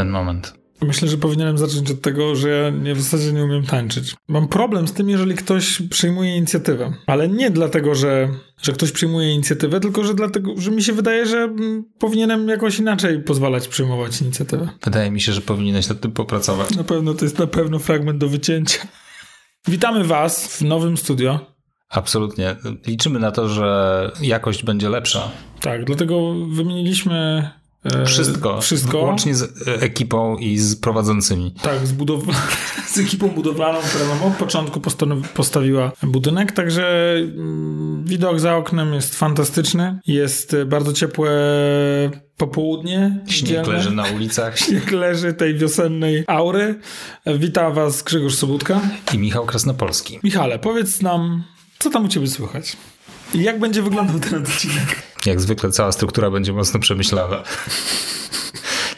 ten moment? Myślę, że powinienem zacząć od tego, że ja nie, w zasadzie nie umiem tańczyć. Mam problem z tym, jeżeli ktoś przyjmuje inicjatywę. Ale nie dlatego, że, że ktoś przyjmuje inicjatywę, tylko że dlatego, że mi się wydaje, że mm, powinienem jakoś inaczej pozwalać przyjmować inicjatywę. Wydaje mi się, że powinieneś nad tym popracować. Na pewno to jest na pewno fragment do wycięcia. Witamy Was w nowym studio. Absolutnie. Liczymy na to, że jakość będzie lepsza. Tak, dlatego wymieniliśmy Wszystko. Wszystko. Łącznie z e, ekipą i z prowadzącymi. Tak, z, budow- z ekipą budowlaną, która nam od początku postawiła budynek, także mm, widok za oknem jest fantastyczny. Jest e, bardzo ciepłe popołudnie. Śnieg dzielne. leży na ulicach. Śnieg leży tej wiosennej aury. E, Wita Was Grzegorz Sobutka. I Michał Krasnopolski. Michale, powiedz nam, co tam u Ciebie słychać? Jak będzie wyglądał ten odcinek? Jak zwykle cała struktura będzie mocno przemyślana.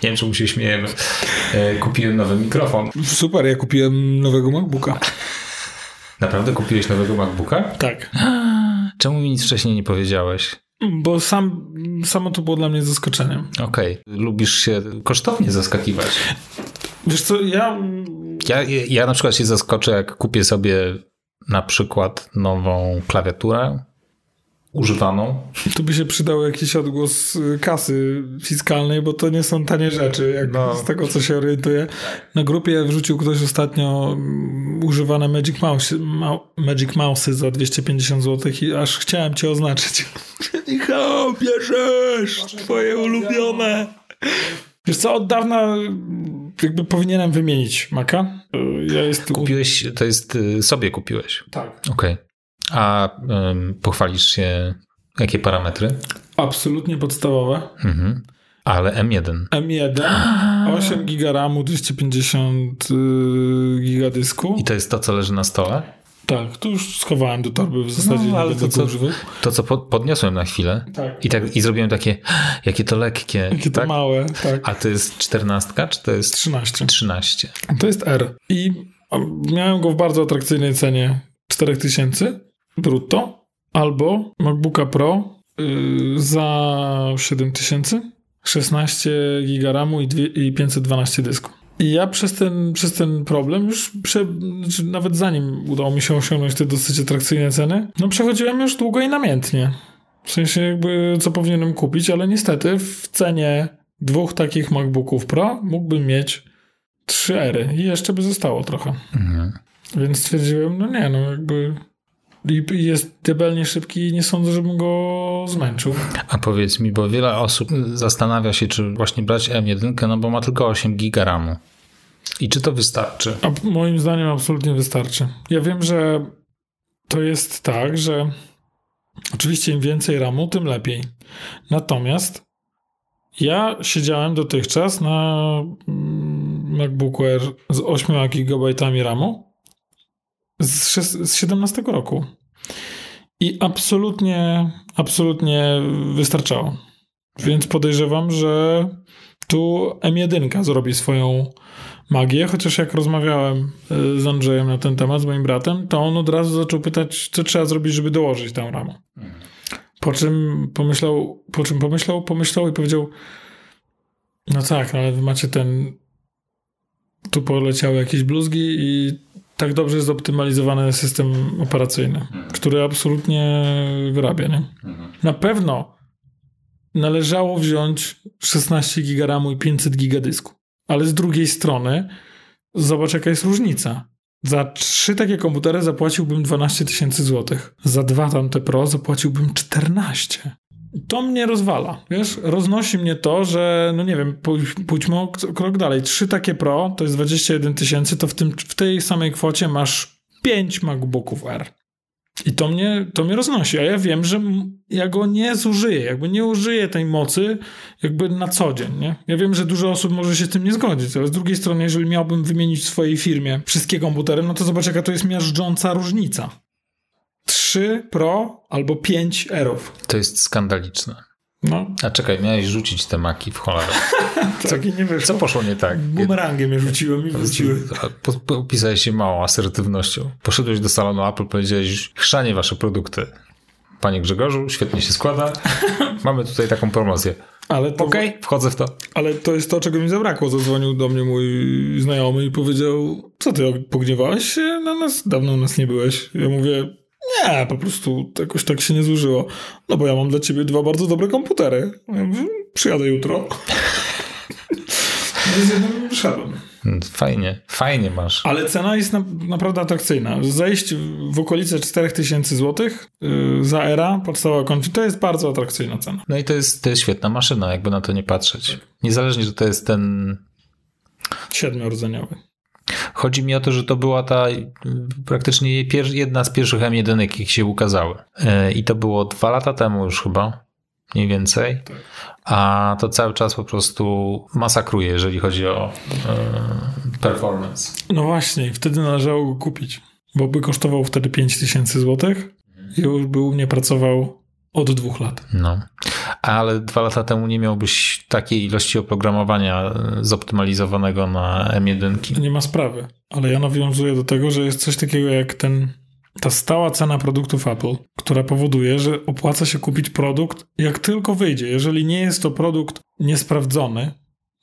Nie wiem, czemu się śmiejemy. E, Kupiłem nowy mikrofon. Super, ja kupiłem nowego MacBooka. Naprawdę kupiłeś nowego MacBooka? Tak. Czemu mi nic wcześniej nie powiedziałeś? Bo sam, samo to było dla mnie zaskoczeniem. Okej, lubisz się kosztownie zaskakiwać. Wiesz co, ja Ja, ja na przykład się zaskoczę, jak kupię sobie na przykład nową klawiaturę używaną. Tu by się przydał jakiś odgłos y, kasy fiskalnej, bo to nie są tanie rzeczy, jak No. z tego co się orientuję. Na grupie wrzucił ktoś ostatnio mm, używane Magic Mouse, ma, Magic Mouse'y za 250 zł i aż chciałem cię oznaczyć. Michał, bierzesz twoje ulubione. Wiesz co, od dawna mm, jakby powinienem wymienić Maca. Y, Ja jest. Kupiłeś, to jest y, sobie kupiłeś. Tak. Okej. A ym, pochwalisz się, jakie parametry? Absolutnie podstawowe. Mhm. Ale M1. M1, 8 giga RAMu, 250 y, giga dysku. I to jest to, co leży na stole? Tak, to już schowałem do torby w zasadzie. No, ale to co-. To, co po, podniosłem na chwilę. Tak. I, tak, I zrobiłem takie, jakie to lekkie. Jakie to tak? małe, tak. A to jest 14, czy to jest 13. 13? To jest R. I miałem go w bardzo atrakcyjnej cenie 4000 brutto albo MacBooka Pro y, za 7000, 16 giga RAMu i, dwie, i 512 dysku. I ja przez ten, przez ten problem już prze, znaczy nawet zanim udało mi się osiągnąć te dosyć atrakcyjne ceny, no przechodziłem już długo i namiętnie. W sensie jakby co powinienem kupić, ale niestety w cenie dwóch takich MacBooków Pro mógłbym mieć trzy ery i jeszcze by zostało trochę. Mhm. Więc stwierdziłem, no nie, no jakby i jest debelnie szybki i nie sądzę, żebym go zmęczył. A powiedz mi, bo wiele osób zastanawia się, czy właśnie brać M1, no bo ma tylko 8 giga RAMu. I czy to wystarczy? A moim zdaniem absolutnie wystarczy. Ja wiem, że to jest tak, że oczywiście im więcej RAMu, tym lepiej. Natomiast ja siedziałem dotychczas na mm, MacBooku Air z 8 GB RAMu z, szes- z 17 roku. I absolutnie, absolutnie wystarczało. Więc podejrzewam, że tu M1 zrobi swoją magię, chociaż jak rozmawiałem y, z Andrzejem na ten temat, z moim bratem, to on od razu zaczął pytać, co trzeba zrobić, żeby dołożyć tę ramę. Po czym pomyślał, po czym pomyślał, pomyślał i powiedział, no tak, ale wy macie ten, tu poleciały jakieś bluzgi i tak dobrze zoptymalizowany system operacyjny, który absolutnie wyrabia, nie? Na pewno należało wziąć 16 giga RAMu i 500 giga dysku. Ale z drugiej strony zobacz jaka jest różnica. Za trzy takie komputery zapłaciłbym 12 tysięcy złotych. Za dwa tamte Pro zapłaciłbym 14. To mnie rozwala, wiesz? Roznosi mnie to, że, no nie wiem, pój- pójdźmy o krok dalej. Trzy takie Pro to jest 21 tysięcy, to w, tym, w tej samej kwocie masz 5 MacBooków R. I to mnie, to mnie roznosi, a ja wiem, że ja go nie zużyję, jakby nie użyję tej mocy jakby na co dzień, nie? Ja wiem, że dużo osób może się z tym nie zgodzić, ale z drugiej strony, jeżeli miałbym wymienić w swojej firmie wszystkie komputery, no to zobacz, jaka to jest miażdżąca różnica. 3 Pro albo 5 Erów. To jest skandaliczne. No, A czekaj, miałeś rzucić te maki w cholerę. tak i nie. Co poszło nie tak? Bumerangiem je rzuciłem i wróciły. Opisałeś się małą asertywnością. Poszedłeś do salonu Apple, powiedziałeś, chrzanie wasze produkty. panie Grzegorzu, świetnie się składa. Mamy tutaj taką promocję. Ale to, Okej, okay, wchodzę w to. Ale to jest to, czego mi zabrakło. Zadzwonił do mnie mój znajomy i powiedział, co ty, pogniewałeś się na nas? Dawno u nas nie byłeś. Ja mówię, nie, po prostu jakoś tak się nie zużyło. No bo ja mam dla ciebie dwa bardzo dobre komputery. Ja mówię, przyjadę jutro. no z jednym wyszedłem. Fajnie, fajnie masz. Ale cena jest na, naprawdę atrakcyjna. Zejść w okolice 4000 zł yy, za era, podstawowa konfi, to jest bardzo atrakcyjna cena. No i to jest, to jest świetna maszyna, jakby na to nie patrzeć. Niezależnie, że to jest ten... Siedmiordzeniowy. Chodzi mi o to, że to była ta praktycznie jedna z pierwszych M1, jakich się ukazały. Yy, I to było dwa lata temu już chyba mniej więcej. Tak. A to cały czas po prostu masakruje, jeżeli chodzi o e, performance. No właśnie, wtedy należało go kupić, bo by kosztował wtedy 5000 zł i już by u mnie pracował od dwóch lat. No, ale dwa lata temu nie miałbyś takiej ilości oprogramowania e, zoptymalizowanego na M1. Nie ma sprawy, ale ja nawiązuję do tego, że jest coś takiego jak ten ta stała cena produktów Apple, która powoduje, że opłaca się kupić produkt jak tylko wyjdzie. Jeżeli nie jest to produkt niesprawdzony,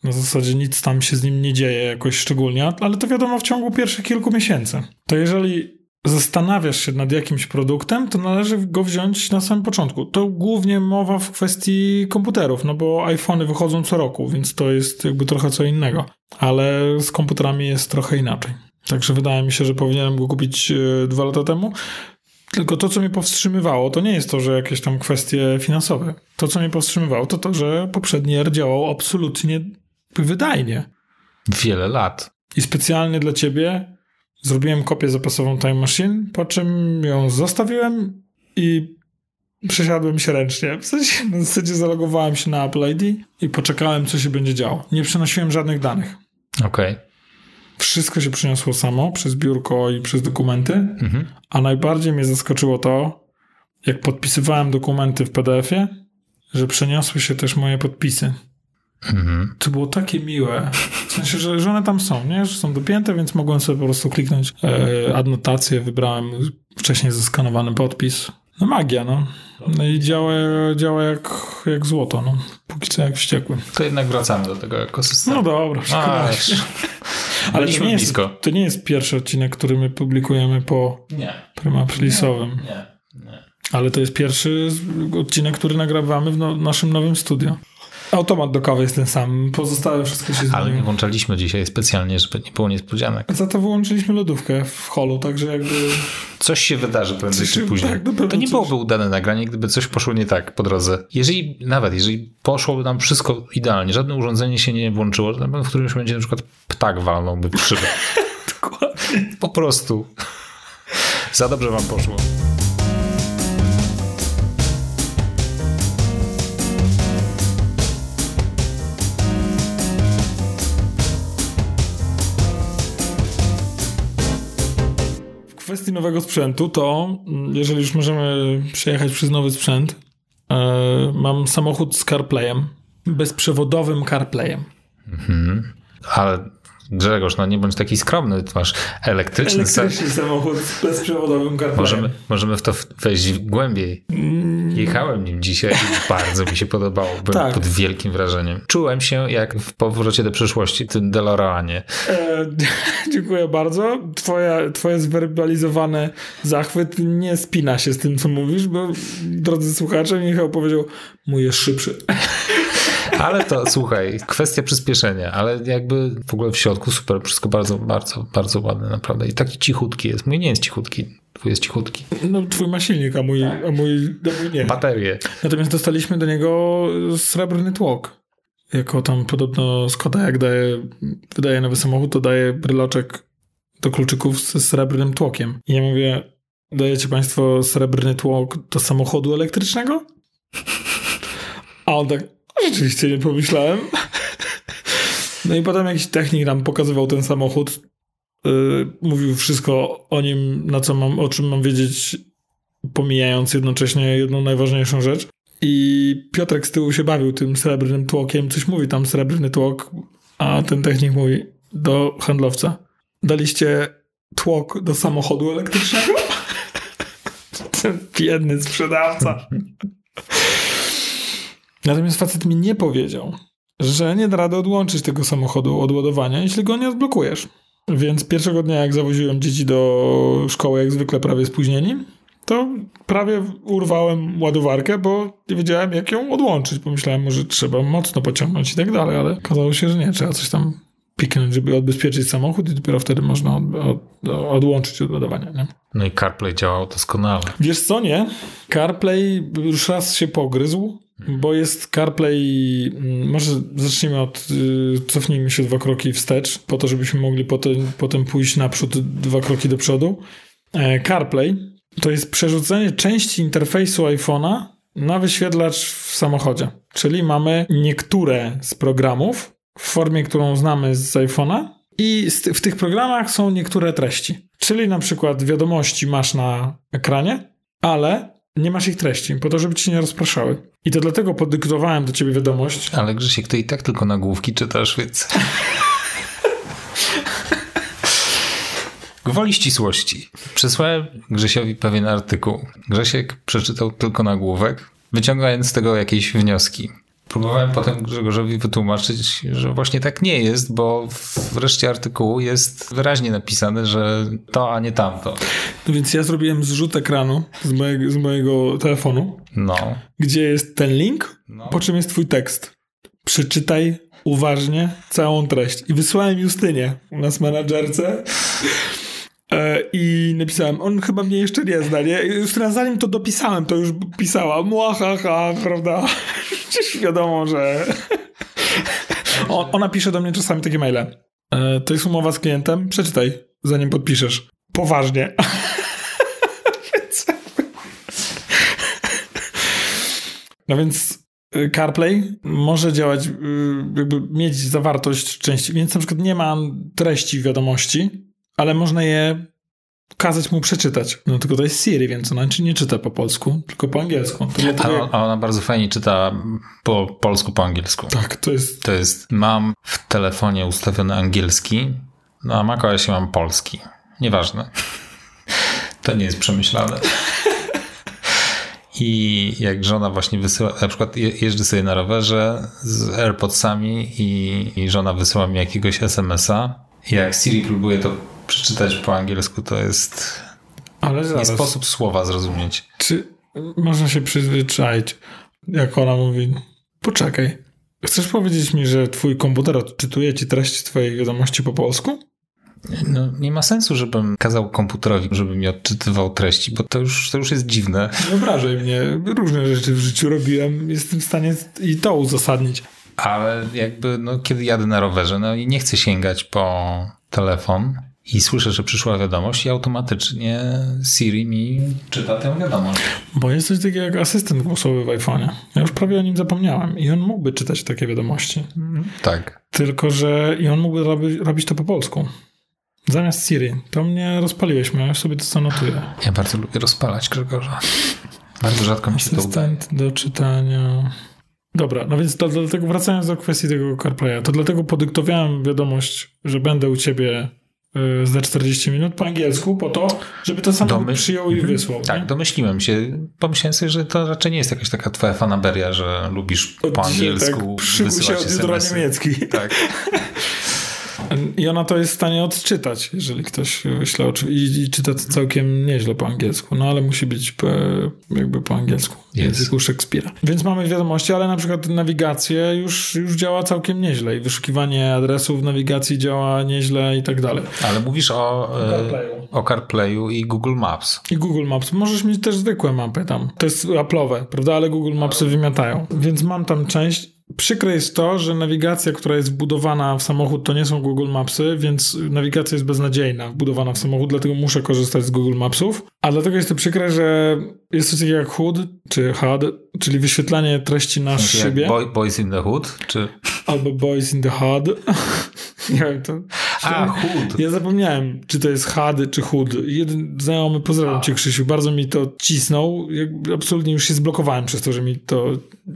na zasadzie nic tam się z nim nie dzieje jakoś szczególnie, ale to wiadomo w ciągu pierwszych kilku miesięcy, to jeżeli zastanawiasz się nad jakimś produktem, to należy go wziąć na samym początku. To głównie mowa w kwestii komputerów, no bo iPhony wychodzą co roku, więc to jest jakby trochę co innego. Ale z komputerami jest trochę inaczej. Także wydaje mi się, że powinienem go kupić e, dwa lata temu. Tylko to, co mnie powstrzymywało, to nie jest to, że jakieś tam kwestie finansowe. To, co mnie powstrzymywało, to to, że poprzedni R działał absolutnie wydajnie. Wiele lat. I specjalnie dla ciebie zrobiłem kopię zapasową Time Machine, po czym ją zostawiłem i przesiadłem się ręcznie. W sensie, w zasadzie zalogowałem się na Apple ID i poczekałem, co się będzie działo. Nie przenosiłem żadnych danych. Okej. Okay. Wszystko się przyniosło samo przez biurko i przez dokumenty, mhm. a najbardziej mnie zaskoczyło to, jak podpisywałem dokumenty w PDF-ie, że przeniosły się też moje podpisy. Mhm. To było takie miłe. W sensie, że, że one tam są, nie? Że są dopięte, więc mogłem sobie po prostu kliknąć e, adnotację, wybrałem wcześniej zeskanowany podpis. No magia, no. No i działa, działa jak, jak złoto, no. Póki co jak wściekły. To jednak wracamy do tego ekosystemu. No dobra, Ale to nie, jest, to nie jest pierwszy odcinek, który my publikujemy po nie. prymaprilisowym. Nie. nie. Ale to jest pierwszy odcinek, który nagrywamy w no, naszym nowym studio. Automat do kawy jest ten sam, pozostałe wszystko się zmieniło. Ale nie włączaliśmy dzisiaj specjalnie, żeby nie było niespodzianek. Za to wyłączyliśmy lodówkę w holu, także jakby... Coś się wydarzy prędzej czy później. Tak, to nie byłoby udane nagranie, gdyby coś poszło nie tak po drodze. Jeżeli, nawet jeżeli poszłoby nam wszystko idealnie, żadne urządzenie się nie włączyło, to na pewno w którymś momencie na przykład ptak walnąłby w szybę. Dokładnie. Po prostu. Za dobrze wam poszło. Kwestii nowego sprzętu, to mm, jeżeli już możemy przejechać przez nowy sprzęt, yy, mam samochód z CarPlayem, bezprzewodowym CarPlayem. Mhm. Ale Grzegorz, no nie bądź taki skromny, masz elektryczny, elektryczny samochód z bezprzewodowym CarPlayem. Możemy, możemy w to wejść głębiej. Mm. Jechałem nim dzisiaj i bardzo mi się podobało. Byłem tak. pod wielkim wrażeniem. Czułem się jak w powrocie do przyszłości, tym DeLoreanie. E, dziękuję bardzo. Twoja, twoje zwerbalizowane zachwyt nie spina się z tym, co mówisz, bo drodzy słuchacze, Michał powiedział, mój jest szybszy. Ale to słuchaj, kwestia przyspieszenia, ale jakby w ogóle w środku super, wszystko bardzo, bardzo, bardzo ładne naprawdę. I taki cichutki jest. Mój nie jest cichutki, twój jest cichutki. No twój ma silnik, a mój, a mój, a mój nie. Baterie. Natomiast dostaliśmy do niego srebrny tłok. Jako tam podobno Skoda jak daje, wydaje nowy samochód, to daje bryloczek do kluczyków ze srebrnym tłokiem. I ja mówię, dajecie państwo srebrny tłok do samochodu elektrycznego? A on tak, Rzeczywiście nie pomyślałem. No i potem jakiś technik nam pokazywał ten samochód. Yy, mówił wszystko o nim, na co mam, o czym mam wiedzieć, pomijając jednocześnie jedną najważniejszą rzecz. I Piotrek z tyłu się bawił tym srebrnym tłokiem. Coś mówi tam srebrny tłok, a ten technik mówi do handlowca. Daliście tłok do samochodu elektrycznego? Biedny sprzedawca. Natomiast facet mi nie powiedział, że nie da rady odłączyć tego samochodu od ładowania, jeśli go nie odblokujesz. Więc pierwszego dnia, jak zawoziłem dzieci do szkoły, jak zwykle prawie spóźnieni, to prawie urwałem ładowarkę, bo nie wiedziałem, jak ją odłączyć. Pomyślałem, może trzeba mocno pociągnąć i tak dalej, ale okazało się, że nie, trzeba coś tam piknąć, żeby odbezpieczyć samochód i dopiero wtedy można od, od, odłączyć od ładowania. Nie? No i CarPlay działał doskonale. Wiesz co, nie? CarPlay już raz się pogryzł, bo jest CarPlay, mm, może zacznijmy od, y, cofnijmy się dwa kroki wstecz, po to, żebyśmy mogli potem, potem pójść naprzód dwa kroki do przodu. E, CarPlay to jest przerzucenie części interfejsu iPhone'a na wyświetlacz w samochodzie. Czyli mamy niektóre z programów w formie, którą znamy z iPhone'a i w tych programach są niektóre treści. Czyli na przykład wiadomości masz na ekranie, ale nie masz ich treści, po to, żeby ci nie rozpraszały. I to dlatego podyktowałem do ciebie wiadomość. Ale Grzesiek, to i tak tylko nagłówki czytasz, więc... Gwoli ścisłości. Przesłałem Grzesiowi pewien artykuł. Grzesiek przeczytał tylko nagłówek, wyciągając z tego jakieś wnioski. Próbowałem potem Grzegorzowi wytłumaczyć, że właśnie tak nie jest, bo w reszcie artykułu jest wyraźnie napisane, że to, a nie tamto. No więc ja zrobiłem zrzut ekranu z mojego, z mojego telefonu, no. gdzie jest ten link, no. po czym jest twój tekst. Przeczytaj uważnie całą treść. I wysłałem Justynie u nas menadżerce. E, I napisałem, on chyba mnie jeszcze nie zna, nie? Już zanim to dopisałem, to już pisała, młahaha, prawda? Przecież wiadomo, że... On, ona pisze do mnie czasami takie maile. E, to jest umowa z klientem, przeczytaj, zanim podpiszesz. Poważnie. no więc e, CarPlay może działać, jakby mieć zawartość części, więc na przykład nie ma treści wiadomości, ale można je kazać mu przeczytać. No tylko to jest Siri, więc ona nie czyta po polsku, tylko po angielsku. A, a, ona bardzo fajnie czyta po polsku, po angielsku. Tak, to jest... To jest, mam w telefonie ustawiony angielski, no a macOSie mam polski. Nieważne. To nie jest przemyślane. I jak żona właśnie wysyła, na przykład jeżdżę sobie na rowerze z AirPodsami i, i żona wysyła mi jakiegoś SMS-a. Jak Siri próbuje to przeczytać po angielsku to jest Ale zaraz. nie sposób słowa zrozumieć. Czy można się przyzwyczaić, jak ona mówi, poczekaj, chcesz powiedzieć mi, że twój komputer odczytuje ci treść twojej wiadomości po polsku? No, nie ma sensu, żebym kazał komputerowi, żeby mi odczytywał treści, bo to już, to już jest dziwne. Wyobrażaj mnie, różne rzeczy w życiu robiłem, jestem w stanie i to uzasadnić. Ale jakby, no, kiedy jadę na rowerze, no i nie chcę sięgać po telefon, i słyszę, że przyszła wiadomość i automatycznie Siri mi czyta tę wiadomość. Bo jest coś takiego jak asystent głosowy w iPhone'ie. Ja już prawie o nim zapomniałem i on mógłby czytać takie wiadomości. Tak. Tylko, że i on mógłby robić, robić to po polsku. Zamiast Siri. To mnie rozpaliłeś, ja sobie to zanotuję. Ja bardzo lubię rozpalać Grzegorza. Bardzo rzadko mi się to Asystent do czytania... Dobra, no więc to, dlatego wracając do kwestii tego CarPlaya, to dlatego podyktowałem wiadomość, że będę u ciebie za 40 minut po angielsku, po to, żeby to samo Domy... przyjął i mhm. wysłał. Tak, nie? domyśliłem się. Pomyślałem sobie, że to raczej nie jest jakaś taka twoja fanaberia, że lubisz Od po angielsku tak, wysyłać się od niemiecki. Tak. I ona to jest w stanie odczytać, jeżeli ktoś wyśle i, i czyta to całkiem nieźle po angielsku, no ale musi być po, jakby po angielsku, w języku Szekspira. Więc mamy wiadomości, ale na przykład nawigację już, już działa całkiem nieźle i wyszukiwanie adresów w nawigacji działa nieźle i tak dalej. Ale mówisz o CarPlayu, o CarPlayu i Google Maps. I Google Maps. Możesz mieć też zwykłe mapy tam. To jest Apple'owe, prawda? Ale Google Mapsy wymiatają. Więc mam tam część Przykre jest to, że nawigacja, która jest wbudowana w samochód, to nie są Google Mapsy, więc nawigacja jest beznadziejna wbudowana w samochód, dlatego muszę korzystać z Google Mapsów. A dlatego jest to przykre, że jest coś takiego jak HUD, czy HUD, czyli wyświetlanie treści na szybie. Boy, boys in the Hood, czy... Albo Boys in the HUD. nie wiem, to... A, HUD. Ja zapomniałem, czy to jest HUD, czy HUD. Jeden znajomy, pozdrawiam cię Krzysiu, bardzo mi to cisnął. Absolutnie już się zblokowałem przez to, że mi to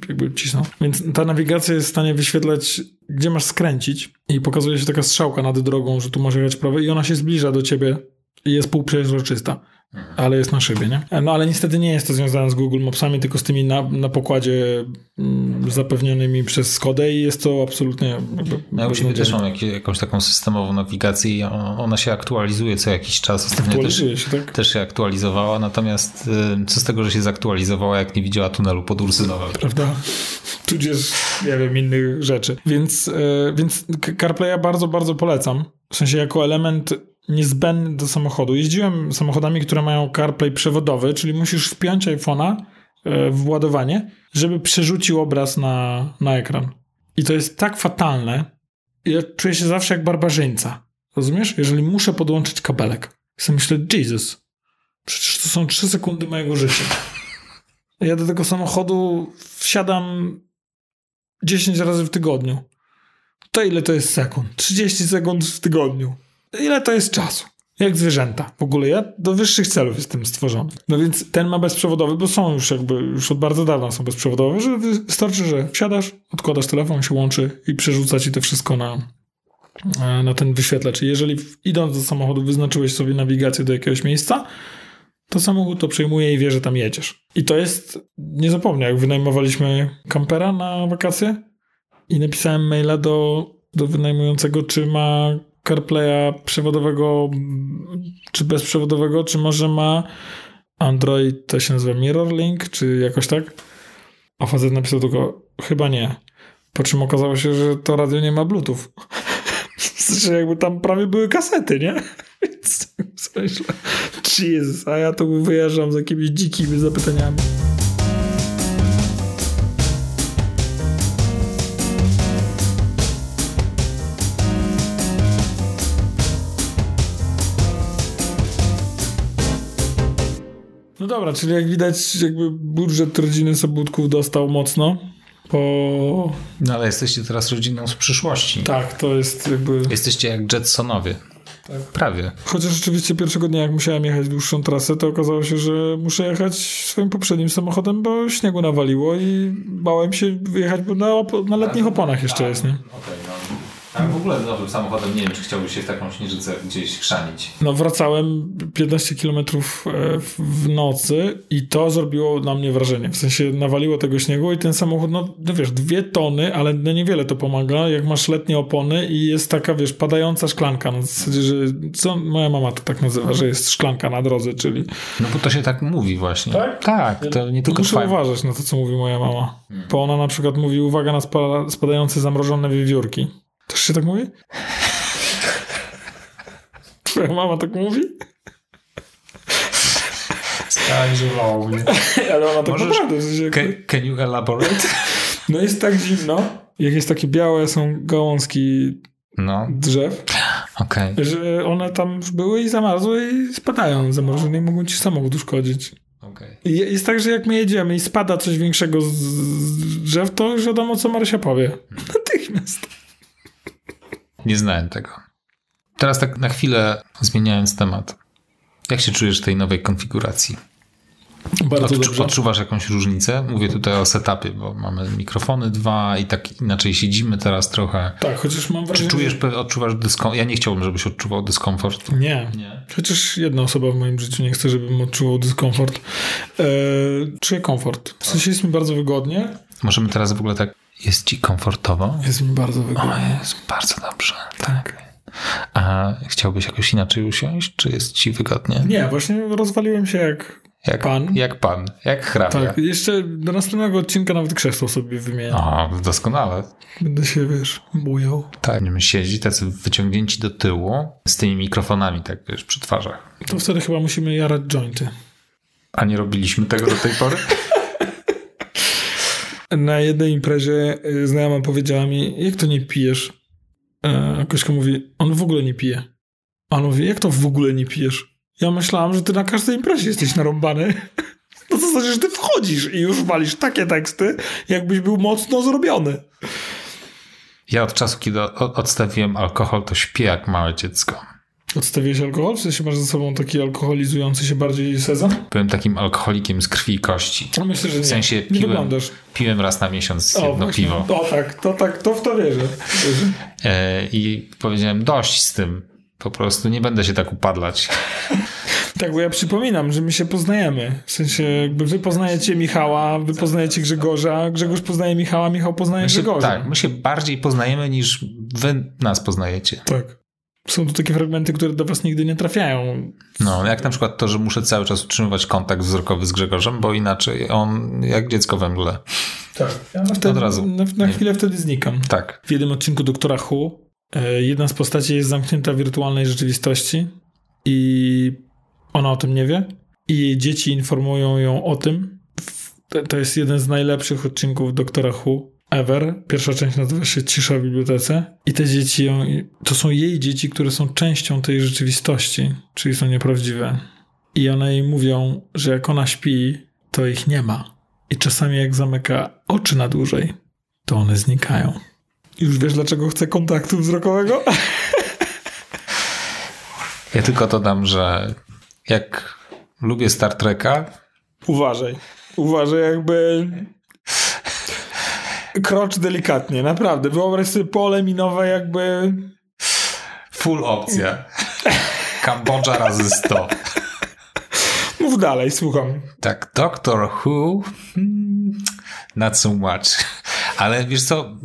jakby cisnął. Więc ta nawigacja jest w stanie wyświetlać, gdzie masz skręcić i pokazuje się taka strzałka nad drogą, że tu masz jechać prawo i ona się zbliża do ciebie i jest półprzezroczysta. Ale jest na szybie, nie? No ale niestety nie jest to związane z Google Mapsami, tylko z tymi na, na pokładzie mm, zapewnionymi przez Skodę i jest to absolutnie... Ja u też mam jak, jakąś taką systemową nawigację i ona się aktualizuje co jakiś czas. Ostatnio Aktualizuje też, się, tak? Też się aktualizowała, natomiast y, co z tego, że się zaktualizowała, jak nie widziała tunelu pod Ursynowem? Prawda? Tudzież, nie wiem, innych rzeczy. Więc, y, więc CarPlaya bardzo, bardzo polecam. W sensie jako element niezbędny do samochodu. Jeździłem samochodami, które mają CarPlay przewodowy, czyli musisz wpiąć iPhone'a e, w ładowanie, żeby przerzucił obraz na, na ekran. I to jest tak fatalne. Ja czuję się zawsze jak barbarzyńca. Rozumiesz? Jeżeli muszę podłączyć kabelek. Sobie myślę, Jesus, przecież to są 3 sekundy mojego życia. Ja do tego samochodu wsiadam 10 razy w tygodniu. To ile to jest sekund? 30 sekund w tygodniu ile to jest czasu? Jak zwierzęta. W ogóle ja do wyższych celów jestem stworzony. No więc ten ma bezprzewodowy, bo są już jakby, już od bardzo dawna są bezprzewodowe, że wystarczy, że wsiadasz, odkładasz telefon, się łączy i przerzuca ci to wszystko na, e, na ten wyświetlacz. I jeżeli idąc do samochodu wyznaczyłeś sobie nawigację do jakiegoś miejsca, to samochód to przejmuje i wie, że tam jedziesz. I to jest, nie zapomnę, jak wynajmowaliśmy kampera na wakacje i napisałem maila do, do wynajmującego, czy ma CarPlaya przewodowego czy bezprzewodowego, czy może ma Android, to się nazywa MirrorLink, czy jakoś tak? A facet napisał tylko, chyba nie. Po czym okazało się, że to radio nie ma Bluetooth. Znaczy jakby tam prawie były kasety, nie? Więc myślę, Jezus, a ja tu wyjeżdżam z jakimiś dzikimi zapytaniami. Dobra, czyli jak widać, jakby budżet rodziny Sobótków dostał mocno. Po... No ale jesteście teraz rodziną z przyszłości. Tak, to jest jakby. Jesteście jak Jetsonowie. Tak. Prawie. Chociaż rzeczywiście pierwszego dnia, jak musiałem jechać dłuższą trasę, to okazało się, że muszę jechać swoim poprzednim samochodem, bo śniegu nawaliło i bałem się wyjechać, bo na, na letnich oponach jeszcze jest, nie? Okay, no. A w ogóle nowym samochodem nie wiem, czy chciałbyś się w taką śnieżycę gdzieś chrzanić. No wracałem 15 km e, w nocy i to zrobiło na mnie wrażenie. W sensie nawaliło tego śniegu i ten samochód, no, no wiesz, dwie tony, ale no niewiele to pomaga, jak masz letnie opony i jest taka, wiesz, padająca szklanka. No, w zasadzie, że co moja mama to tak nazywa, że jest szklanka na drodze, czyli... No bo to się tak mówi właśnie. Tak? Tak, to nie tylko Muszę uważać na to, co mówi moja mama. Bo ona na przykład mówi, uwaga na spadające zamrożone wiewiórki. Też się tak mówi? Twoja mama tak mówi? Skanalizowało mnie. Ale ona tak Możesz, naprawdę. Can, can you elaborate? No jest tak zimno, jak jest takie białe są gałązki no. drzew, okay. że one tam były i zamarzły i spadają zamrożone i mogą ci samochód uszkodzić. Okay. I jest tak, że jak my jedziemy i spada coś większego z drzew, to już wiadomo, co Marysia powie. Natychmiast. Nie znałem tego. Teraz tak na chwilę zmieniając temat. Jak się czujesz w tej nowej konfiguracji? Bardzo Odczu dobrze. Odczuwasz jakąś różnicę? Mówię tutaj o setupie, bo mamy mikrofony dwa i tak inaczej siedzimy teraz trochę. Tak, chociaż mam wrażenie... Czy czujesz, odczuwasz dyskomfort? Ja nie chciałbym, żebyś odczuwał dyskomfort. Nie. nie. Chociaż jedna osoba w moim życiu nie chce, żebym odczuwał dyskomfort. Eee, czuję komfort. W sensie jest mi bardzo wygodnie. Możemy teraz w ogóle tak jest ci komfortowo? Jest mi bardzo wygodnie. O, jest bardzo dobrze. Tak. A chciałbyś jakoś inaczej usiąść, czy jest ci wygodnie? Nie, właśnie rozwaliłem się jak, jak pan. Jak pan, jak hrabia. Tak, jeszcze do następnego odcinka nawet krzesło sobie wymienię. O, doskonale. Będę się, wiesz, bujał. Tak, siedzi tacy wyciągnięci do tyłu z tymi mikrofonami, tak wiesz, przy twarzach. To wtedy chyba musimy jarać jointy. A nie robiliśmy tego do tej pory? na jednej imprezie y, znajoma powiedziała mi, jak to nie pijesz? E, Kośka mówi, on w ogóle nie pije. A on mówi, jak to w ogóle nie pijesz? Ja myślałam, że ty na każdej imprezie jesteś narąbany. No to znaczy, że ty wchodzisz i już walisz takie teksty, jakbyś był mocno zrobiony. Ja od czasu, kiedy odstawiłem alkohol, to śpię jak małe dziecko. Odstawiłeś alkohol? W sensie masz ze sobą taki alkoholizujący się bardziej sezon? Byłem takim alkoholikiem z krwi i kości. No myślę, że nie. W sensie nie piłem, piłem raz na miesiąc o, jedno właśnie. piwo. O tak, to tak, to w to wierzę. wierzę. E, I powiedziałem dość z tym. Po prostu nie będę się tak upadlać. Tak, bo ja przypominam, że my się poznajemy. W sensie, jakby wy poznajecie Michała, wy poznajecie Grzegorza, Grzegorz poznaje Michała, Michał poznaje my się, Grzegorza. Tak, my się bardziej poznajemy niż wy nas poznajecie. Tak. Są tu takie fragmenty, które do was nigdy nie trafiają. No, jak na przykład to, że muszę cały czas utrzymywać kontakt wzrokowy z Grzegorzem, bo inaczej on jak dziecko we mgle. Tak. Ja wtedy, Od razu. Na, na chwilę wtedy znikam. Tak. W jednym odcinku Doktora Who e, jedna z postaci jest zamknięta w wirtualnej rzeczywistości i ona o tym nie wie i jej dzieci informują ją o tym. To jest jeden z najlepszych odcinków Doktora Who ever. Pierwsza część nazywa się Cisza w bibliotece i te dzieci, to są jej dzieci, które są częścią tej rzeczywistości, czyli są nieprawdziwe. I one jej mówią, że jak ona śpi, to ich nie ma. I czasami jak zamyka oczy na dłużej, to one znikają. Już wiesz, dlaczego chcę kontaktu wzrokowego? Ja tylko dodam, że jak lubię Star Treka. Uważaj. Uważaj, jakby. Krocz delikatnie, naprawdę. Wyobraź sobie pole minowe, jakby. Full opcja. Kambodża razy 100. Mów dalej, słucham. Tak, Doctor Who. Hmm, not so much. Ale wiesz co,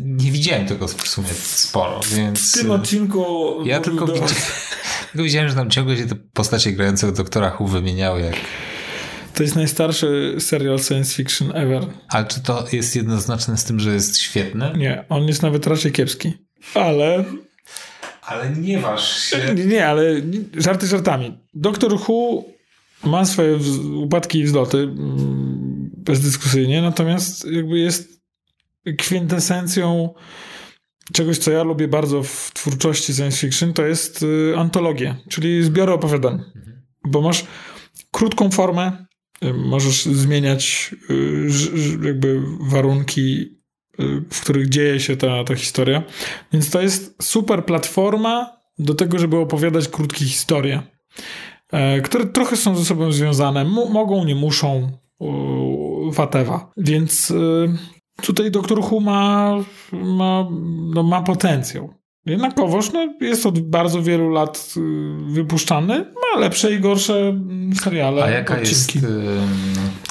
nie widziałem tego w sumie sporo, więc... W tym odcinku... Ja tylko, widziałem, tylko widziałem, że tam ciągle się te postacie grające doktora Who wymieniały jak... To jest najstarszy serial science fiction ever. Ale czy to jest jednoznaczne z tym, że jest świetny? Nie, on jest nawet raczej kiepski. Ale... Ale nie waż się. Nie, nie, ale żarty żartami. Doktor Who ma swoje upadki i wzloty mm, bezdyskusyjnie, natomiast jakby jest kwintesencją czegoś, co ja lubię bardzo w twórczości science fiction, to jest y, antologia, czyli zbiory opowiadań. Mhm. Bo masz krótką formę, możesz zmieniać y, jakby warunki, w których dzieje się ta, ta historia. Więc to jest super platforma do tego, żeby opowiadać krótkie historie, e, które trochę są ze sobą związane. M mogą, nie muszą, whatever. Więc tutaj Doktor Who ma, ma, no, ma potencjał. Jednakowoż no, jest od bardzo wielu lat y, wypuszczany, ma lepsze i gorsze mm, seriale. A jaka odcinki. jest,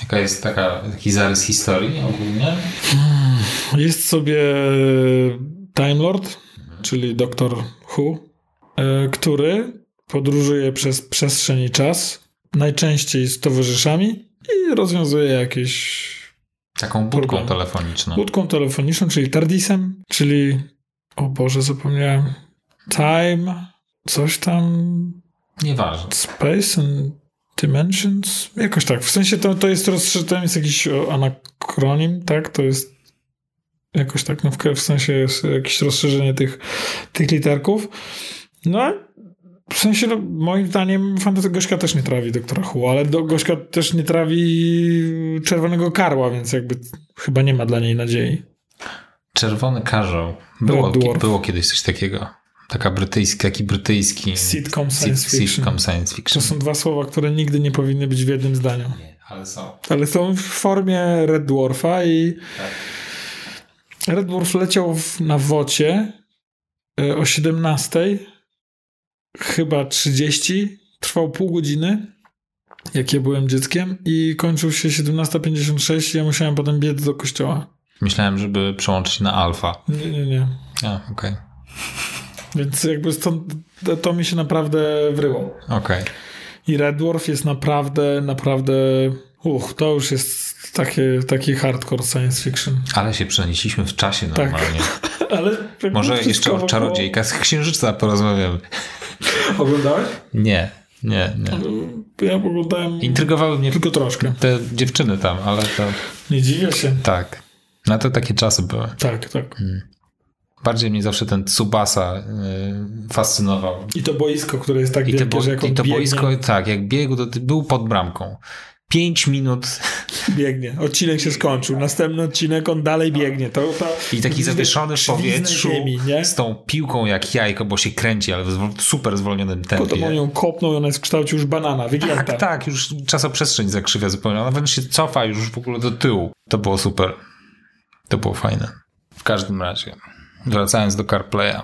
jaka jest taka, taki zarys historii ogólnie? Hmm, jest sobie Time Lord, czyli Doktor Who, y, który podróżuje przez przestrzeń i czas, najczęściej z towarzyszami i rozwiązuje jakieś Taką budką problem. telefoniczną. Budką telefoniczną, czyli TARDISem, czyli o Boże, zapomniałem. Time, coś tam. Nieważne. Space and Dimensions? Jakoś tak. W sensie to, to jest to jest jakiś anakronim, tak? To jest jakoś tak, no w, w sensie jest jakieś rozszerzenie tych, tych literków. No, w sensie, no, moim zdaniem Fantasy Gośka też nie trawi doktora Hu, ale do Gośka też nie trawi Czerwonego Karła, więc jakby chyba nie ma dla niej nadziei. Czerwony Karzeł. Było, było kiedyś coś takiego. Taka brytyjski, taki brytyjski sitcom science, fiction. sitcom science fiction. To są dwa słowa, które nigdy nie powinny być w jednym zdaniu. Nie, ale są. Ale są w formie Red Dwarfa i tak. Red Dwarf leciał w, na wocie e, o 17 chyba 30, trwał pół godziny, jak ja byłem dzieckiem i kończył się 17.56 i ja musiałem potem biec do kościoła. Myślałem, żeby przełączyć na alfa. Nie, nie, nie. A, okej. Okay. Więc jakby stąd, to mi się naprawdę wryło. Okej. Okay. I Red Dwarf jest naprawdę, naprawdę... Uch, to już jest takie, taki hardcore science fiction. Ale się przenieśliśmy w czasie tak. normalnie. Tak. Ale Może jeszcze o czarodziejkach z Księżyca porozmawiamy. Oglądałeś? Nie, nie, nie. Ja oglądałem. Intrygowały mnie tylko troszkę. Te dziewczyny tam, ale to. Nie dziwię się. Tak. Na to takie czasy były. Tak, tak. Hmm. Bardziej mnie zawsze ten Tsubasa y, fascynował. I to boisko, które jest tak I wielkie, bo, że jak I to biegnie... boisko, tak, jak biegł, to był pod bramką. 5 minut. Biegnie. Odcinek się skończył. Następny odcinek on dalej biegnie. To, to I taki zawieszony w powietrzu ziemi, z tą piłką jak jajko, bo się kręci, ale w super zwolnionym tempie. Potem on ją kopnął i ona jest w kształcie już banana. Wygięta. Tak, tak. Już czasoprzestrzeń zakrzywia zupełnie. Ona wręcz się cofa już w ogóle do tyłu. To było super. To było fajne. W każdym razie. Wracając do CarPlaya.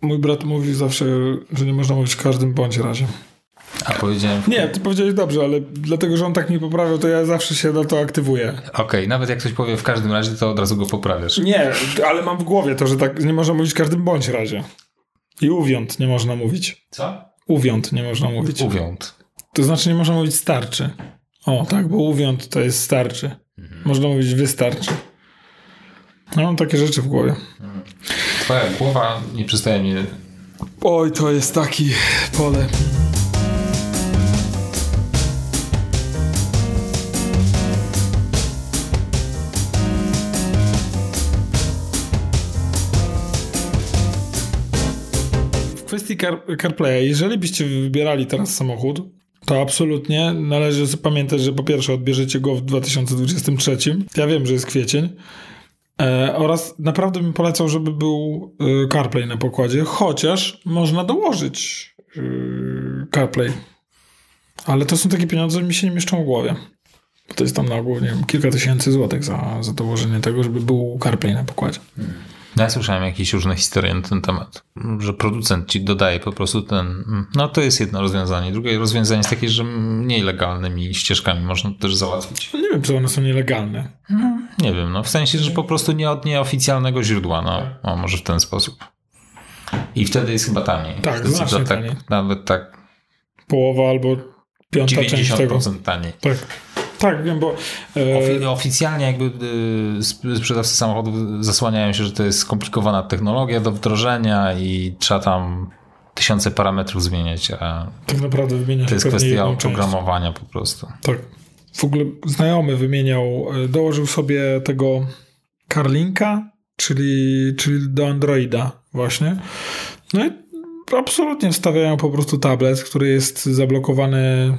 Mój brat mówi zawsze, że nie można mówić w każdym bądź razie. A powiedziałem... Nie, ty powiedziałeś dobrze, ale dlatego, że on tak mi poprawiał, to ja zawsze się na to aktywuję. Okej, okay, nawet jak ktoś powie w każdym razie, to od razu go poprawiasz. Nie, ale mam w głowie to, że tak nie można mówić w każdym bądź razie. I uwiąd nie można mówić. Co? Uwiąd nie można mówić. Uwiąd. To znaczy nie można mówić starczy. O, tak, bo uwiąd to jest starczy. Mhm. Można mówić wystarczy. Mam takie rzeczy w głowie. Twoja głowa nie przestaje mnie... Oj, to jest taki pole. kwestii Car CarPlaya, jeżeli byście wybierali teraz samochód, to absolutnie należy pamiętać, że po pierwsze odbierzecie go w 2023. Ja wiem, że jest kwiecień. E, oraz naprawdę bym polecał, żeby był e, CarPlay na pokładzie, chociaż można dołożyć e, CarPlay. Ale to są takie pieniądze, które mi się nie mieszczą w głowie. To jest tam na ogół, nie wiem, kilka tysięcy złotych za, za dołożenie tego, żeby był CarPlay na pokładzie. Hmm. Ja słyszałem jakieś różne historie na ten temat, że producent ci dodaje po prostu ten. No to jest jedno rozwiązanie. Drugie rozwiązanie jest takie, że mniej legalnymi ścieżkami można to też załatwić. No nie wiem, czy one są nielegalne. No, nie wiem, no w sensie, że po prostu nie od nieoficjalnego źródła, no o, może w ten sposób. I wtedy jest chyba taniej. Tak, znacznie tak, taniej. Nawet tak. Połowa albo piąta 90% część tego. taniej. Tak. Tak, wiem, bo... E... Oficjalnie jakby e, sprzedawcy samochodów zasłaniają się, że to jest skomplikowana technologia do wdrożenia i trzeba tam tysiące parametrów zmieniać, a tak naprawdę wymienia to jest kwestia oprogramowania po prostu. Tak. W ogóle znajomy wymieniał, e, dołożył sobie tego Carlinka, czyli, czyli do Androida właśnie. No i absolutnie wstawiają po prostu tablet, który jest zablokowany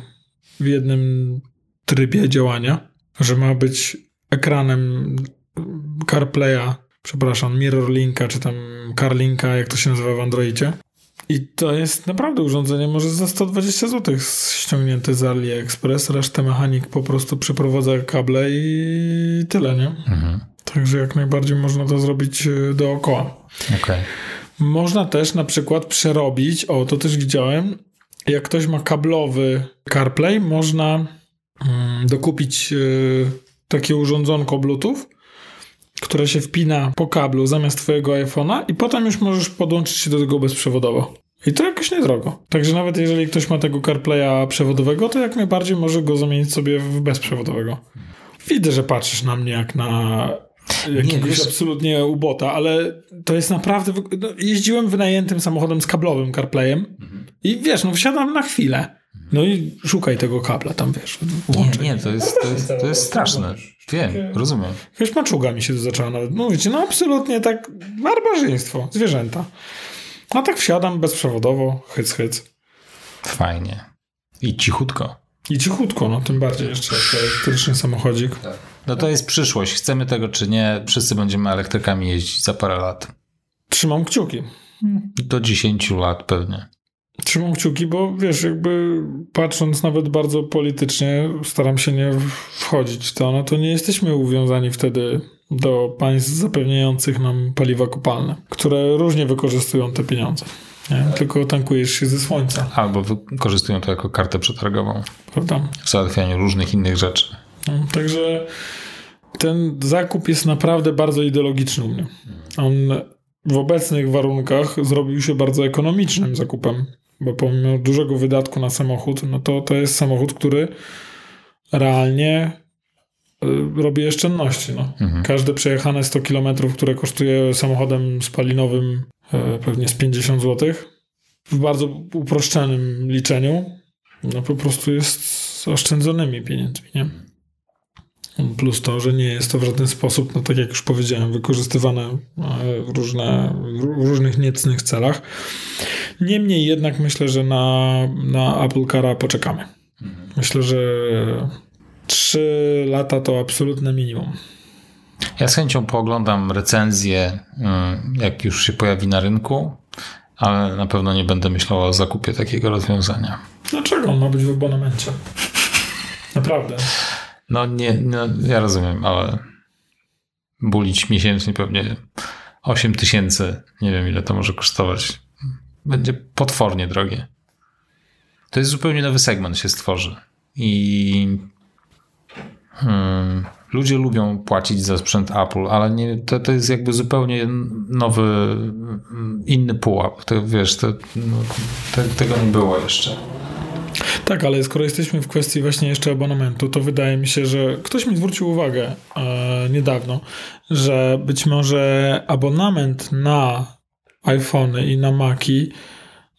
w jednym trybie działania, że ma być ekranem CarPlaya, przepraszam, MirrorLinka, czy tam CarLinka, jak to się nazywa w Androidzie. I to jest naprawdę urządzenie może za 120 zł ściągnięte z AliExpress, resztę mechanik po prostu przeprowadza kable i tyle, nie? Mhm. Także jak najbardziej można to zrobić e, dookoła. Okay. Można też na przykład przerobić, o to też widziałem, jak ktoś ma kablowy CarPlay, można dokupić e, takie urządzonko Bluetooth, które się wpina po kablu zamiast twojego iPhone'a i potem już możesz podłączyć się do tego bezprzewodowo. I to jakoś niedrogo. Także nawet jeżeli ktoś ma tego CarPlaya przewodowego, to jak najbardziej może go zamienić sobie w bezprzewodowego. Widzę, że patrzysz na mnie jak na jakiegoś nie, absolutnie ubota, ale to jest naprawdę... No, jeździłem wynajętym samochodem z kablowym CarPlayem mhm. i wiesz, no wsiadam na chwilę. No i szukaj tego kabla tam, wiesz. Włączaj. Nie, nie, to jest, to jest, to jest straszne. Wiem, rozumiem. Jakaś maczuga mi się tu zaczęła nawet mówić. No absolutnie tak barbarzyństwo, zwierzęta. A tak wsiadam bezprzewodowo, hyc, hyc. Fajnie. I cichutko. I cichutko, no tym bardziej jeszcze elektryczny samochodzik. Tak. No to jest przyszłość. Chcemy tego czy nie, wszyscy będziemy elektrykami jeździć za parę lat. Trzymam kciuki. Do 10 lat pewnie. Trzymam kciuki, bo wiesz, jakby patrząc nawet bardzo politycznie, staram się nie wchodzić w to, no to nie jesteśmy uwiązani wtedy do państw zapewniających nam paliwa kopalne, które różnie wykorzystują te pieniądze. Nie? Tylko tankujesz się ze słońca. Albo wykorzystują to jako kartę przetargową. Prawda? W załatwianiu różnych innych rzeczy. No, także ten zakup jest naprawdę bardzo ideologiczny u mnie. On w obecnych warunkach zrobił się bardzo ekonomicznym zakupem bo pomimo dużego wydatku na samochód, no to to jest samochód, który realnie y, robi oszczędności. No. Mhm. Każde przejechane 100 km, które kosztuje samochodem spalinowym y, pewnie z 50 zł, w bardzo uproszczonym liczeniu, no po prostu jest oszczędzonymi pieniędzmi, nie? Plus to, że nie jest to w żaden sposób, no tak jak już powiedziałem, wykorzystywane w, różne, w różnych niecnych celach. Niemniej jednak myślę, że na, na Apple Cara poczekamy. Myślę, że 3 lata to absolutne minimum. Ja z chęcią pooglądam recenzję, y, jak już się pojawi na rynku, ale na pewno nie będę myślał o zakupie takiego rozwiązania. Dlaczego? On ma być w abonamencie. Naprawdę. No nie, no, ja rozumiem, ale bulić miesięcznie pewnie 8 tysięcy, nie wiem ile to może kosztować. będzie potwornie drogie. To jest zupełnie nowy segment się stworzy. I hmm, ludzie lubią płacić za sprzęt Apple, ale nie, to, to jest jakby zupełnie nowy, inny pułap. To, wiesz, to, no, te, tego nie było jeszcze. Tak, ale skoro jesteśmy w kwestii właśnie jeszcze abonamentu, to wydaje mi się, że ktoś mi zwrócił uwagę e, niedawno, że być może abonament na iPhony i na Maci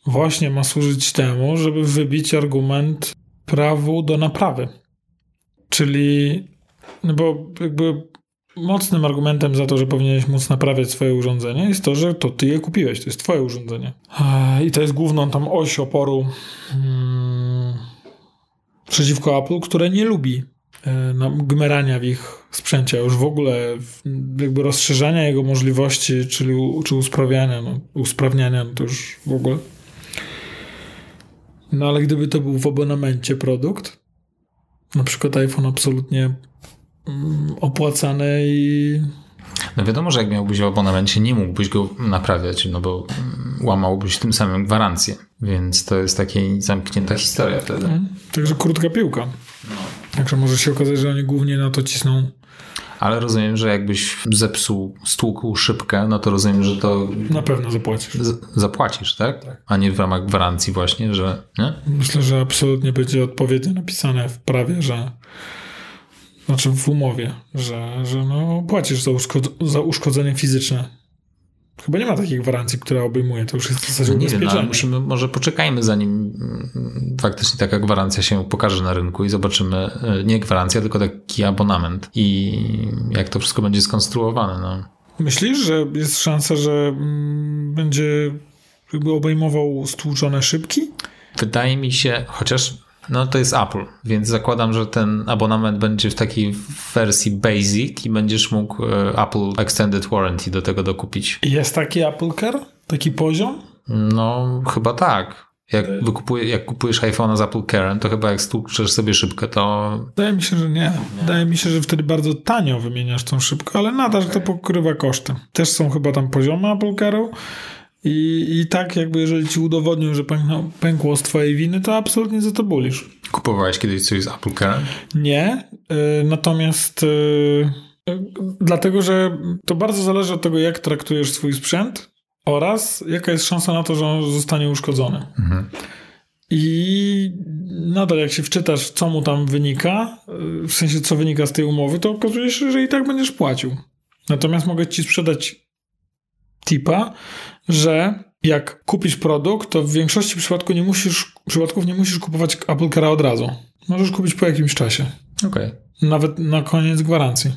właśnie ma służyć temu, żeby wybić argument prawu do naprawy. Czyli, no bo jakby mocnym argumentem za to, że powinieneś móc naprawiać swoje urządzenie jest to, że to ty je kupiłeś, to jest twoje urządzenie. I to jest główną tam oś oporu hmm, przeciwko Apple, które nie lubi e, no, gmerania w ich sprzęcie, już w ogóle jakby rozszerzania jego możliwości, czyli czy usprawniania, no, usprawniania, no to już w ogóle. No ale gdyby to był w abonamencie produkt, na przykład iPhone absolutnie mm, opłacany i no wiadomo, że jak miałbyś w abonamencie, nie mógłbyś go naprawiać, no bo mm, łamałbyś tym samym gwarancję. Więc to jest taka zamknięta historia wtedy. Także krótka piłka. No. Także może się okazać, że oni głównie na to cisną. Ale rozumiem, że jakbyś zepsuł, stłukł szybkę, no to rozumiem, że to... Na pewno zapłacisz. zapłacisz, tak? tak? A nie w ramach gwarancji właśnie, że... Nie? Myślę, że absolutnie będzie odpowiednio napisane w prawie, że znaczy w umowie, że, że no, płacisz za, uszko- za uszkodzenie fizyczne. Chyba nie ma takiej gwarancji, która obejmuje, to już jest w zasadzie no nie wiem, no, musimy, może poczekajmy zanim mm, faktycznie taka gwarancja się pokaże na rynku i zobaczymy, e, nie gwarancja, tylko taki abonament i jak to wszystko będzie skonstruowane. No. Myślisz, że jest szansa, że mm, będzie jakby obejmował stłuczone szybki? Wydaje mi się, chociaż no to jest Apple, więc zakładam, że ten abonament będzie w takiej wersji basic i będziesz mógł e, Apple Extended Warranty do tego dokupić. Jest taki Apple Care? Taki poziom? No, chyba tak. Jak, wykupuje, jak kupujesz iPhone'a z Apple Care, to chyba jak stłuczesz sobie szybkę, to... Wydaje mi się, że nie. nie. Wydaje mi się, że wtedy bardzo tanio wymieniasz tą szybkę, ale nadal okay. to pokrywa koszty. Też są chyba tam poziomy Apple Care'u i, I tak jakby jeżeli ci udowodnią, że pękło, pękło z twojej winy, to absolutnie za to bulisz. Kupowałeś kiedyś coś z Apple Care? Nie, y, natomiast y, dlatego, że to bardzo zależy od tego, jak traktujesz swój sprzęt oraz jaka jest szansa na to, że on zostanie uszkodzony. Mhm. I nadal jak się wczytasz, co mu tam wynika, w sensie co wynika z tej umowy, to okazuje się, że i tak będziesz płacił. Natomiast mogę ci sprzedać tipa, że jak kupisz produkt, to w większości przypadku nie musisz, przypadków nie musisz kupować Apple Care'a od razu. Możesz kupić po jakimś czasie. Okej. Okay. Nawet na koniec gwarancji.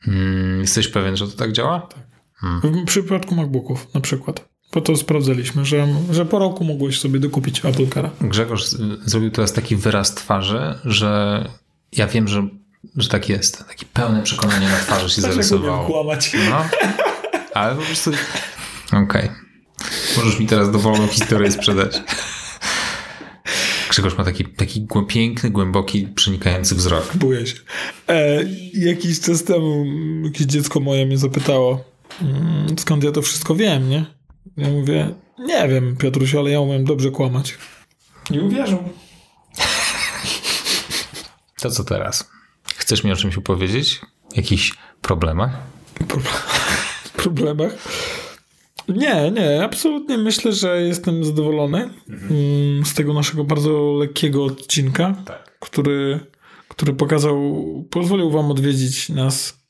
Hmm, jesteś pewien, że to tak działa? Tak. Hmm. W przypadku MacBooków na przykład. Po to sprawdzaliśmy, że, że po roku mogłeś sobie dokupić Apple Care'a. Grzegorz zrobił teraz taki wyraz twarzy, że ja wiem, że, że tak jest. Takie pełne przekonanie na twarzy się zarysowało. kłamać. No, ale po prostu... Okej. Okay. Możesz mi teraz dowolną historię sprzedać. Grzegorz ma taki, taki piękny, głęboki, przenikający wzrok. Buję się. E, jakiś czas temu jakieś dziecko moje mnie zapytało, mm, skąd ja to wszystko wiem, nie? Ja mówię, nie wiem, Piotruś, ale ja umiem dobrze kłamać. Nie uwierzył. To co teraz? Chcesz mi o czymś opowiedzieć? Jakichś problemach? Pro problemach? Nie, nie, absolutnie myślę, że jestem zadowolony mhm. z tego naszego bardzo lekkiego odcinka, tak. który, który pokazał, pozwolił wam odwiedzić nas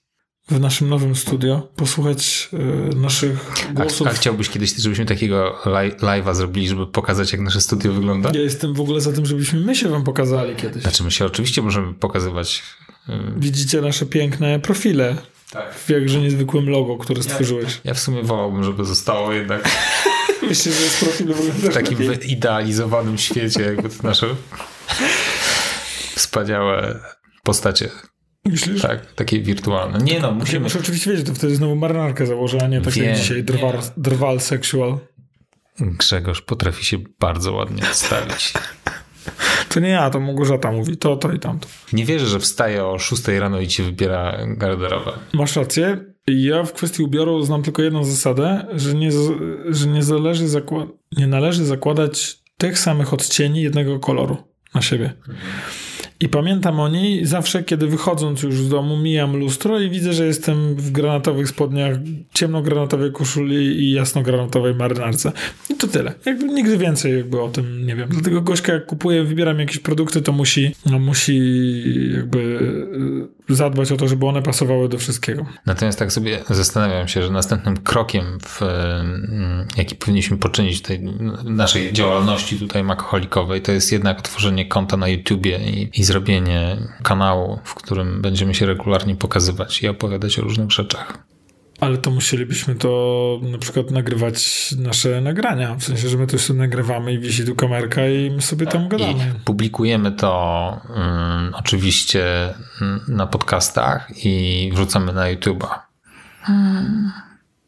w naszym nowym studio, posłuchać y, naszych głosów. A, a, chciałbyś kiedyś, żebyśmy takiego live'a zrobili, żeby pokazać, jak nasze studio wygląda? Ja jestem w ogóle za tym, żebyśmy my się wam pokazali kiedyś. Znaczy my się oczywiście możemy pokazywać. Y, Widzicie nasze piękne profile tak. w jakże niezwykłym logo, które stworzyłeś. Ja, ja w sumie wolałbym, żeby zostało jednak Myślę, że jest profil w takim wyidealizowanym świecie, jakby to nasze wspaniałe postacie. Myślisz? Tak, takie wirtualne. Nie no, musimy... Muszę oczywiście wiedzieć, to wtedy znowu marynarkę założę, a nie tak jak dzisiaj drwal, drwal sexual. Grzegorz potrafi się bardzo ładnie odstawić. To nie ja, to Małgorzata mówi to, to i tamto. Nie wierzę, że wstaje o 6 rano i ci wybiera garderobę. Masz rację. Ja w kwestii ubioru znam tylko jedną zasadę, że nie, że nie, zależy zakła- nie należy zakładać tych samych odcieni jednego koloru na siebie. I pamiętam o niej zawsze, kiedy wychodząc już z domu, mijam lustro i widzę, że jestem w granatowych spodniach, ciemnogranatowej koszuli i jasnogranatowej marynarce. I to tyle. Jakby nigdy więcej jakby o tym nie wiem. Dlatego Gośka jak kupuję, wybieram jakieś produkty, to musi, no, musi jakby zadbać o to, żeby one pasowały do wszystkiego. Natomiast tak sobie zastanawiam się, że następnym krokiem, w, jaki powinniśmy poczynić tej naszej działalności tutaj makoholikowej, to jest jednak otworzenie konta na YouTubie i, i zrobienie kanału, w którym będziemy się regularnie pokazywać i opowiadać o różnych rzeczach. Ale to musielibyśmy to na przykład nagrywać nasze nagrania. W sensie, że my to sobie nagrywamy i wisi tu kamerka i my sobie tam gadamy. I publikujemy to um, oczywiście na podcastach i wrzucamy na YouTube'a. Hmm.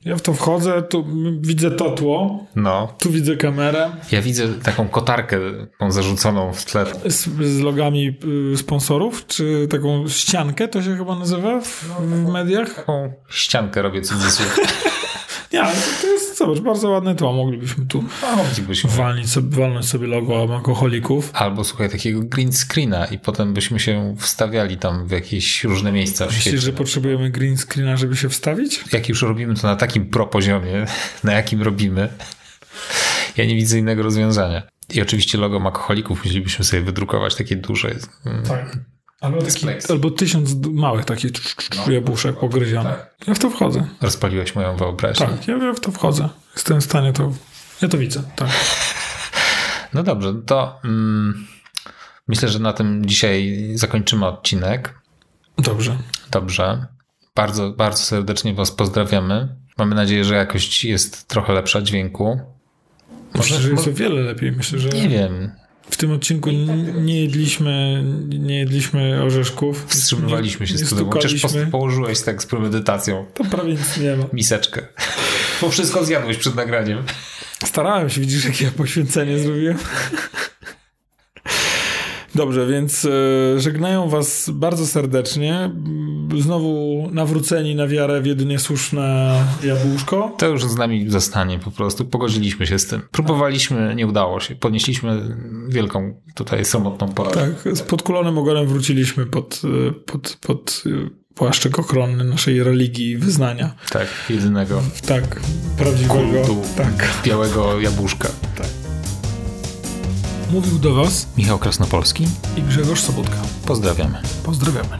Ja w to wchodzę, tu widzę to tło, no. tu widzę kamerę. Ja widzę taką kotarkę tą zarzuconą w tle. Z, z logami y, sponsorów, czy taką ściankę to się chyba nazywa w, w mediach? Taką ściankę robię cudzysłów. Nie, to jest, zobacz, bardzo ładne tło. Moglibyśmy tu Moglibyśmy. Walnić sobie, walnąć sobie logo alkoholików. Albo słuchaj, takiego green screena i potem byśmy się wstawiali tam w jakieś różne miejsca w Myślisz, świecie. że potrzebujemy green screena, żeby się wstawić? Jak już robimy to na takim pro poziomie, na jakim robimy, ja nie widzę innego rozwiązania. I oczywiście logo alkoholików musielibyśmy sobie wydrukować takie duże. Tak. Albo, taki, albo tysiąc małych takich no, jabłuszek no, pogryzionych. Tak. Ja w to wchodzę. Rozpaliłeś moją wyobraźnię. Tak, ja w to wchodzę. Jestem w stanie to... Ja to widzę, tak. No dobrze, to mm, myślę, że na tym dzisiaj zakończymy odcinek. Dobrze. Dobrze. Bardzo, bardzo serdecznie Was pozdrawiamy. Mamy nadzieję, że jakość jest trochę lepsza dźwięku. Myślę, że jest o wiele lepiej. Myślę, że... Nie wiem. W tym odcinku nie jedliśmy, nie jedliśmy orzeszków. Wstrzymywaliśmy się z tym. Chociaż położyłeś tak z premedytacją. To prawie nic nie ma. Miseczkę. Bo wszystko zjadłeś przed nagraniem. Starałem się, widzisz, jakie ja poświęcenie zrobiłem. Dobrze, więc e, żegnają Was bardzo serdecznie. Znowu nawróceni na wiarę w jedynie słuszne jabłuszko. To już z nami zostanie po prostu. Pogodziliśmy się z tym. Próbowaliśmy, nie udało się. Podnieśliśmy wielką tutaj samotną porażkę. Tak, z podkulonym ogonem wróciliśmy pod, e, pod, pod e, płaszczyk ochronny naszej religii i wyznania. Tak, jedynego. Tak, prawdziwego. Kultu tak. białego jabłuszka. Tak. Mówił do Was Michał Krasnopolski i Grzegorz Sobotka. Pozdrawiamy. Pozdrawiamy.